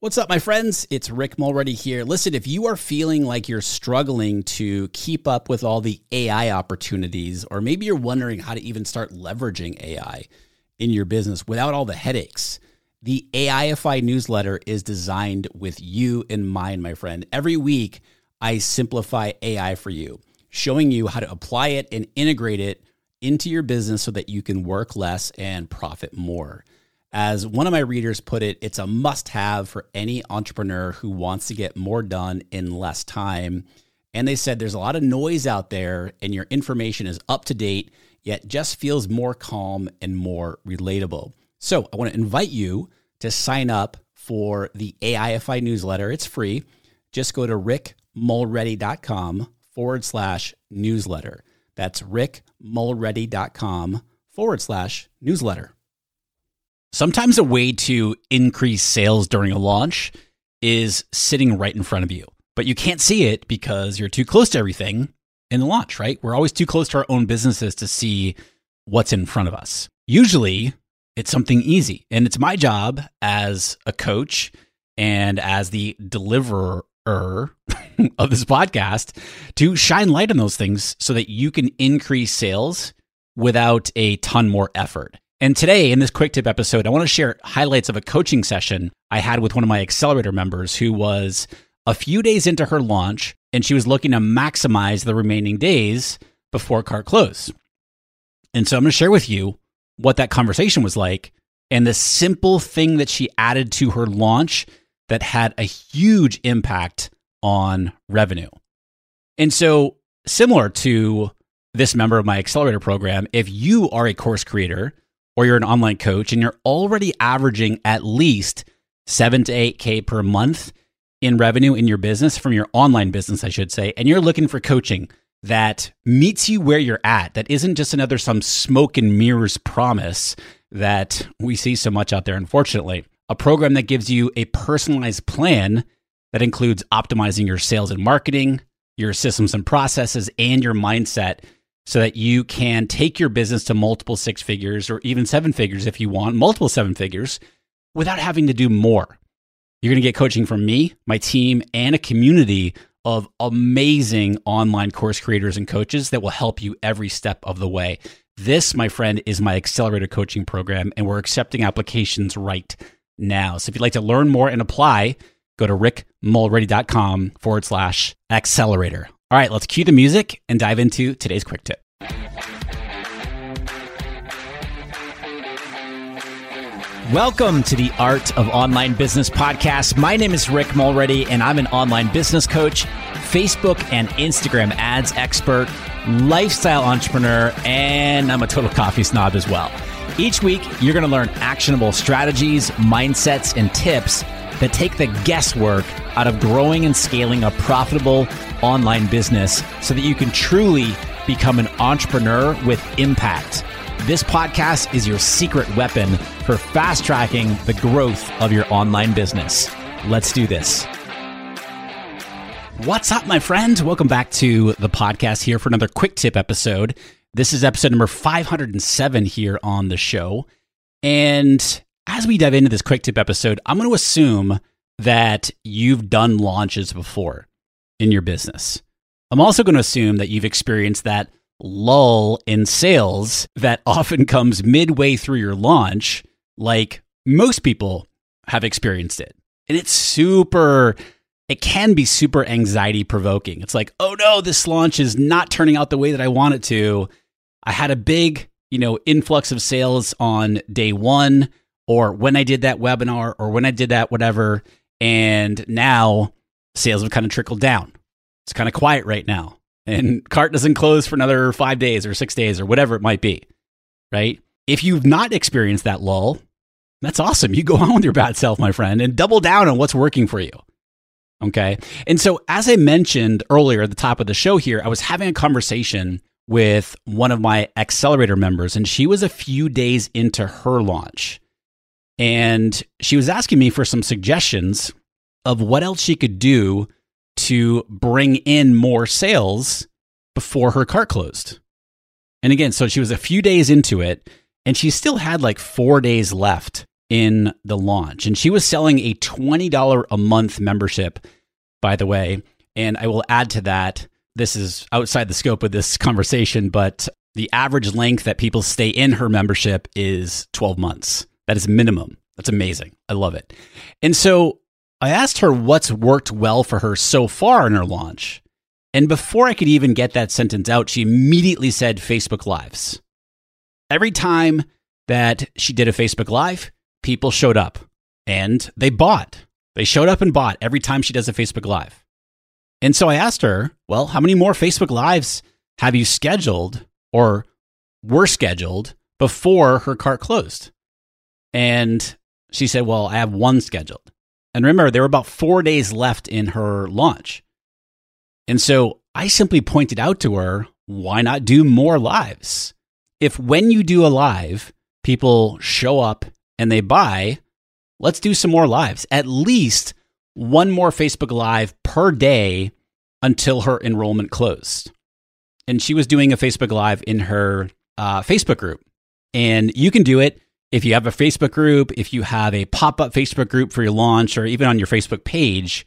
What's up, my friends? It's Rick Mulready here. Listen, if you are feeling like you're struggling to keep up with all the AI opportunities, or maybe you're wondering how to even start leveraging AI in your business without all the headaches, the AIFI newsletter is designed with you in mind, my friend. Every week, I simplify AI for you, showing you how to apply it and integrate it into your business so that you can work less and profit more. As one of my readers put it, it's a must have for any entrepreneur who wants to get more done in less time. And they said there's a lot of noise out there and your information is up to date, yet just feels more calm and more relatable. So I want to invite you to sign up for the AIFI newsletter. It's free. Just go to rickmulready.com forward slash newsletter. That's rickmulready.com forward slash newsletter. Sometimes a way to increase sales during a launch is sitting right in front of you, but you can't see it because you're too close to everything in the launch, right? We're always too close to our own businesses to see what's in front of us. Usually, it's something easy, and it's my job as a coach and as the deliverer of this podcast to shine light on those things so that you can increase sales without a ton more effort. And today, in this quick tip episode, I want to share highlights of a coaching session I had with one of my accelerator members who was a few days into her launch and she was looking to maximize the remaining days before cart close. And so I'm going to share with you what that conversation was like and the simple thing that she added to her launch that had a huge impact on revenue. And so, similar to this member of my accelerator program, if you are a course creator or you're an online coach and you're already averaging at least seven to eight K per month in revenue in your business from your online business, I should say, and you're looking for coaching that meets you where you're at, that isn't just another some smoke and mirrors promise that we see so much out there, unfortunately. A program that gives you a personalized plan that includes optimizing your sales and marketing, your systems and processes, and your mindset so that you can take your business to multiple six figures or even seven figures if you want, multiple seven figures without having to do more. You're going to get coaching from me, my team, and a community of amazing online course creators and coaches that will help you every step of the way. This, my friend, is my accelerator coaching program, and we're accepting applications right now. So if you'd like to learn more and apply, go to rickmulready.com forward slash accelerator. All right, let's cue the music and dive into today's quick tip. Welcome to the Art of Online Business podcast. My name is Rick Mulready, and I'm an online business coach, Facebook and Instagram ads expert, lifestyle entrepreneur, and I'm a total coffee snob as well. Each week, you're going to learn actionable strategies, mindsets, and tips that take the guesswork out of growing and scaling a profitable online business so that you can truly become an entrepreneur with impact. This podcast is your secret weapon for fast tracking the growth of your online business. Let's do this. What's up, my friends? Welcome back to the podcast here for another quick tip episode. This is episode number 507 here on the show. And as we dive into this quick tip episode, I'm going to assume that you've done launches before in your business. I'm also going to assume that you've experienced that lull in sales that often comes midway through your launch, like most people have experienced it. And it's super, it can be super anxiety provoking. It's like, oh no, this launch is not turning out the way that I want it to. I had a big, you know, influx of sales on day one or when I did that webinar or when I did that whatever. And now sales have kind of trickled down. It's kind of quiet right now. And cart doesn't close for another five days or six days or whatever it might be. Right. If you've not experienced that lull, that's awesome. You go on with your bad self, my friend, and double down on what's working for you. Okay. And so, as I mentioned earlier at the top of the show here, I was having a conversation with one of my accelerator members, and she was a few days into her launch. And she was asking me for some suggestions of what else she could do to bring in more sales before her cart closed. And again, so she was a few days into it and she still had like four days left in the launch. And she was selling a $20 a month membership, by the way. And I will add to that, this is outside the scope of this conversation, but the average length that people stay in her membership is 12 months. That is minimum. That's amazing. I love it. And so I asked her what's worked well for her so far in her launch. And before I could even get that sentence out, she immediately said Facebook Lives. Every time that she did a Facebook Live, people showed up and they bought. They showed up and bought every time she does a Facebook Live. And so I asked her, well, how many more Facebook Lives have you scheduled or were scheduled before her cart closed? And she said, well, I have one scheduled. And remember, there were about four days left in her launch. And so I simply pointed out to her, why not do more lives? If when you do a live, people show up and they buy, let's do some more lives. At least one more Facebook Live per day until her enrollment closed. And she was doing a Facebook Live in her uh, Facebook group. And you can do it if you have a Facebook group, if you have a pop up Facebook group for your launch, or even on your Facebook page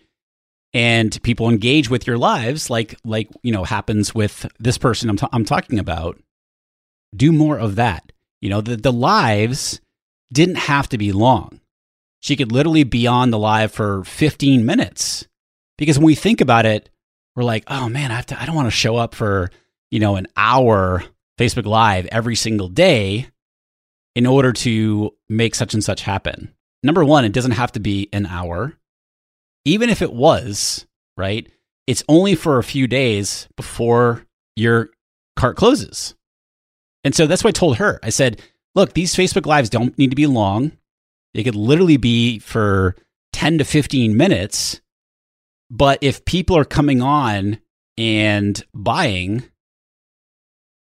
and people engage with your lives like like you know happens with this person I'm, t- I'm talking about do more of that. You know the, the lives didn't have to be long. She could literally be on the live for 15 minutes. Because when we think about it we're like oh man i have to i don't want to show up for you know an hour facebook live every single day in order to make such and such happen number one it doesn't have to be an hour even if it was, right, it's only for a few days before your cart closes. And so that's what I told her. I said, look, these Facebook Lives don't need to be long. They could literally be for 10 to 15 minutes. But if people are coming on and buying,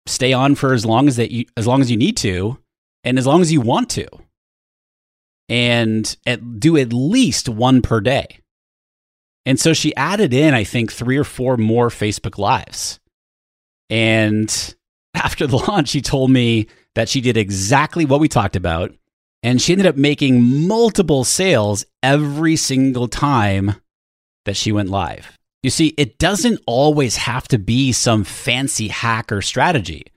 stay on for as long as that you, as long as you need to and as long as you want to. And at, do at least one per day. And so she added in, I think, three or four more Facebook Lives. And after the launch, she told me that she did exactly what we talked about. And she ended up making multiple sales every single time that she went live. You see, it doesn't always have to be some fancy hack or strategy.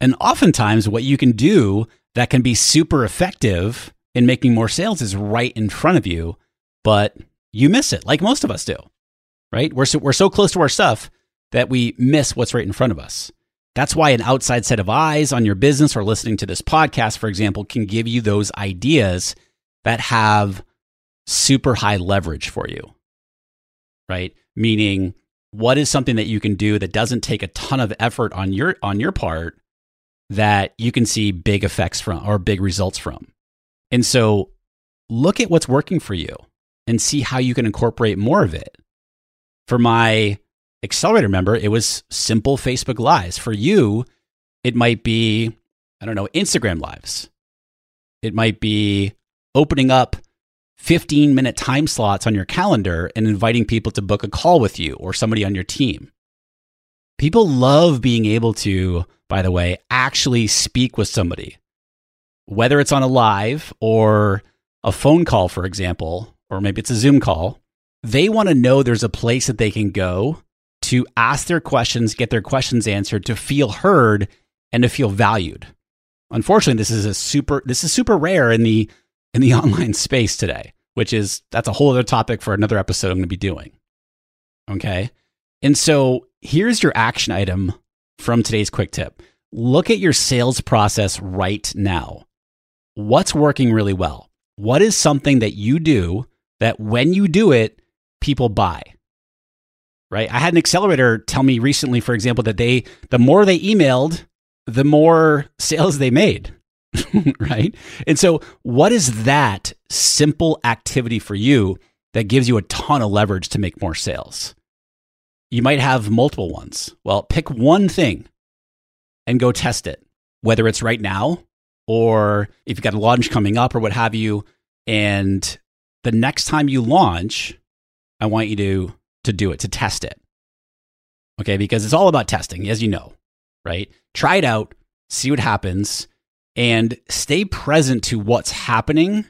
And oftentimes, what you can do that can be super effective in making more sales is right in front of you. But you miss it, like most of us do, right? We're so, we're so close to our stuff that we miss what's right in front of us. That's why an outside set of eyes on your business or listening to this podcast, for example, can give you those ideas that have super high leverage for you, right? Meaning, what is something that you can do that doesn't take a ton of effort on your on your part that you can see big effects from or big results from. And so look at what's working for you and see how you can incorporate more of it. For my accelerator member, it was simple Facebook Lives. For you, it might be, I don't know, Instagram Lives. It might be opening up 15 minute time slots on your calendar and inviting people to book a call with you or somebody on your team. People love being able to, by the way, actually speak with somebody, whether it's on a live or a phone call, for example, or maybe it's a Zoom call, they want to know there's a place that they can go to ask their questions, get their questions answered, to feel heard and to feel valued. Unfortunately, this is a super this is super rare in the in the online space today, which is that's a whole other topic for another episode I'm going to be doing. Okay? And so, here's your action item from today's quick tip. Look at your sales process right now. What's working really well? What is something that you do that when you do it, people buy. Right? I had an accelerator tell me recently, for example, that they the more they emailed, the more sales they made. right? And so, what is that simple activity for you that gives you a ton of leverage to make more sales? You might have multiple ones. Well, pick one thing and go test it, whether it's right now or if you've got a launch coming up or what have you, and the next time you launch, I want you to to do it, to test it. Okay, because it's all about testing, as you know, right? Try it out, see what happens, and stay present to what's happening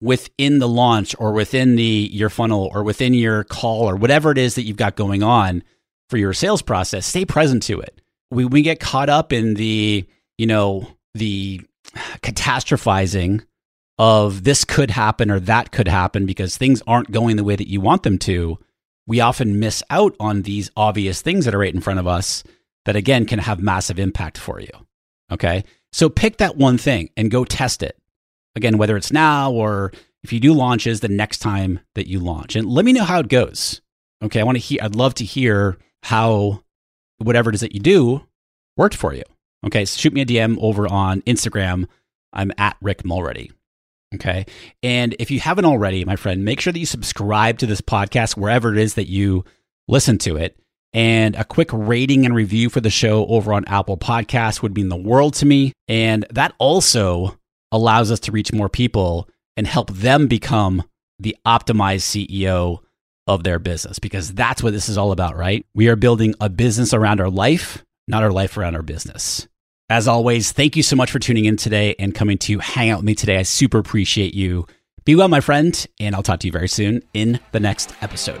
within the launch or within the your funnel or within your call or whatever it is that you've got going on for your sales process, stay present to it. We we get caught up in the, you know, the catastrophizing of this could happen or that could happen because things aren't going the way that you want them to. We often miss out on these obvious things that are right in front of us that again can have massive impact for you. Okay. So pick that one thing and go test it. Again, whether it's now or if you do launches the next time that you launch. And let me know how it goes. Okay. I want to hear, I'd love to hear how whatever it is that you do worked for you. Okay. So shoot me a DM over on Instagram. I'm at Rick Mulready. Okay. And if you haven't already, my friend, make sure that you subscribe to this podcast wherever it is that you listen to it. And a quick rating and review for the show over on Apple Podcasts would mean the world to me. And that also allows us to reach more people and help them become the optimized CEO of their business because that's what this is all about, right? We are building a business around our life, not our life around our business. As always, thank you so much for tuning in today and coming to hang out with me today. I super appreciate you. Be well, my friend, and I'll talk to you very soon in the next episode.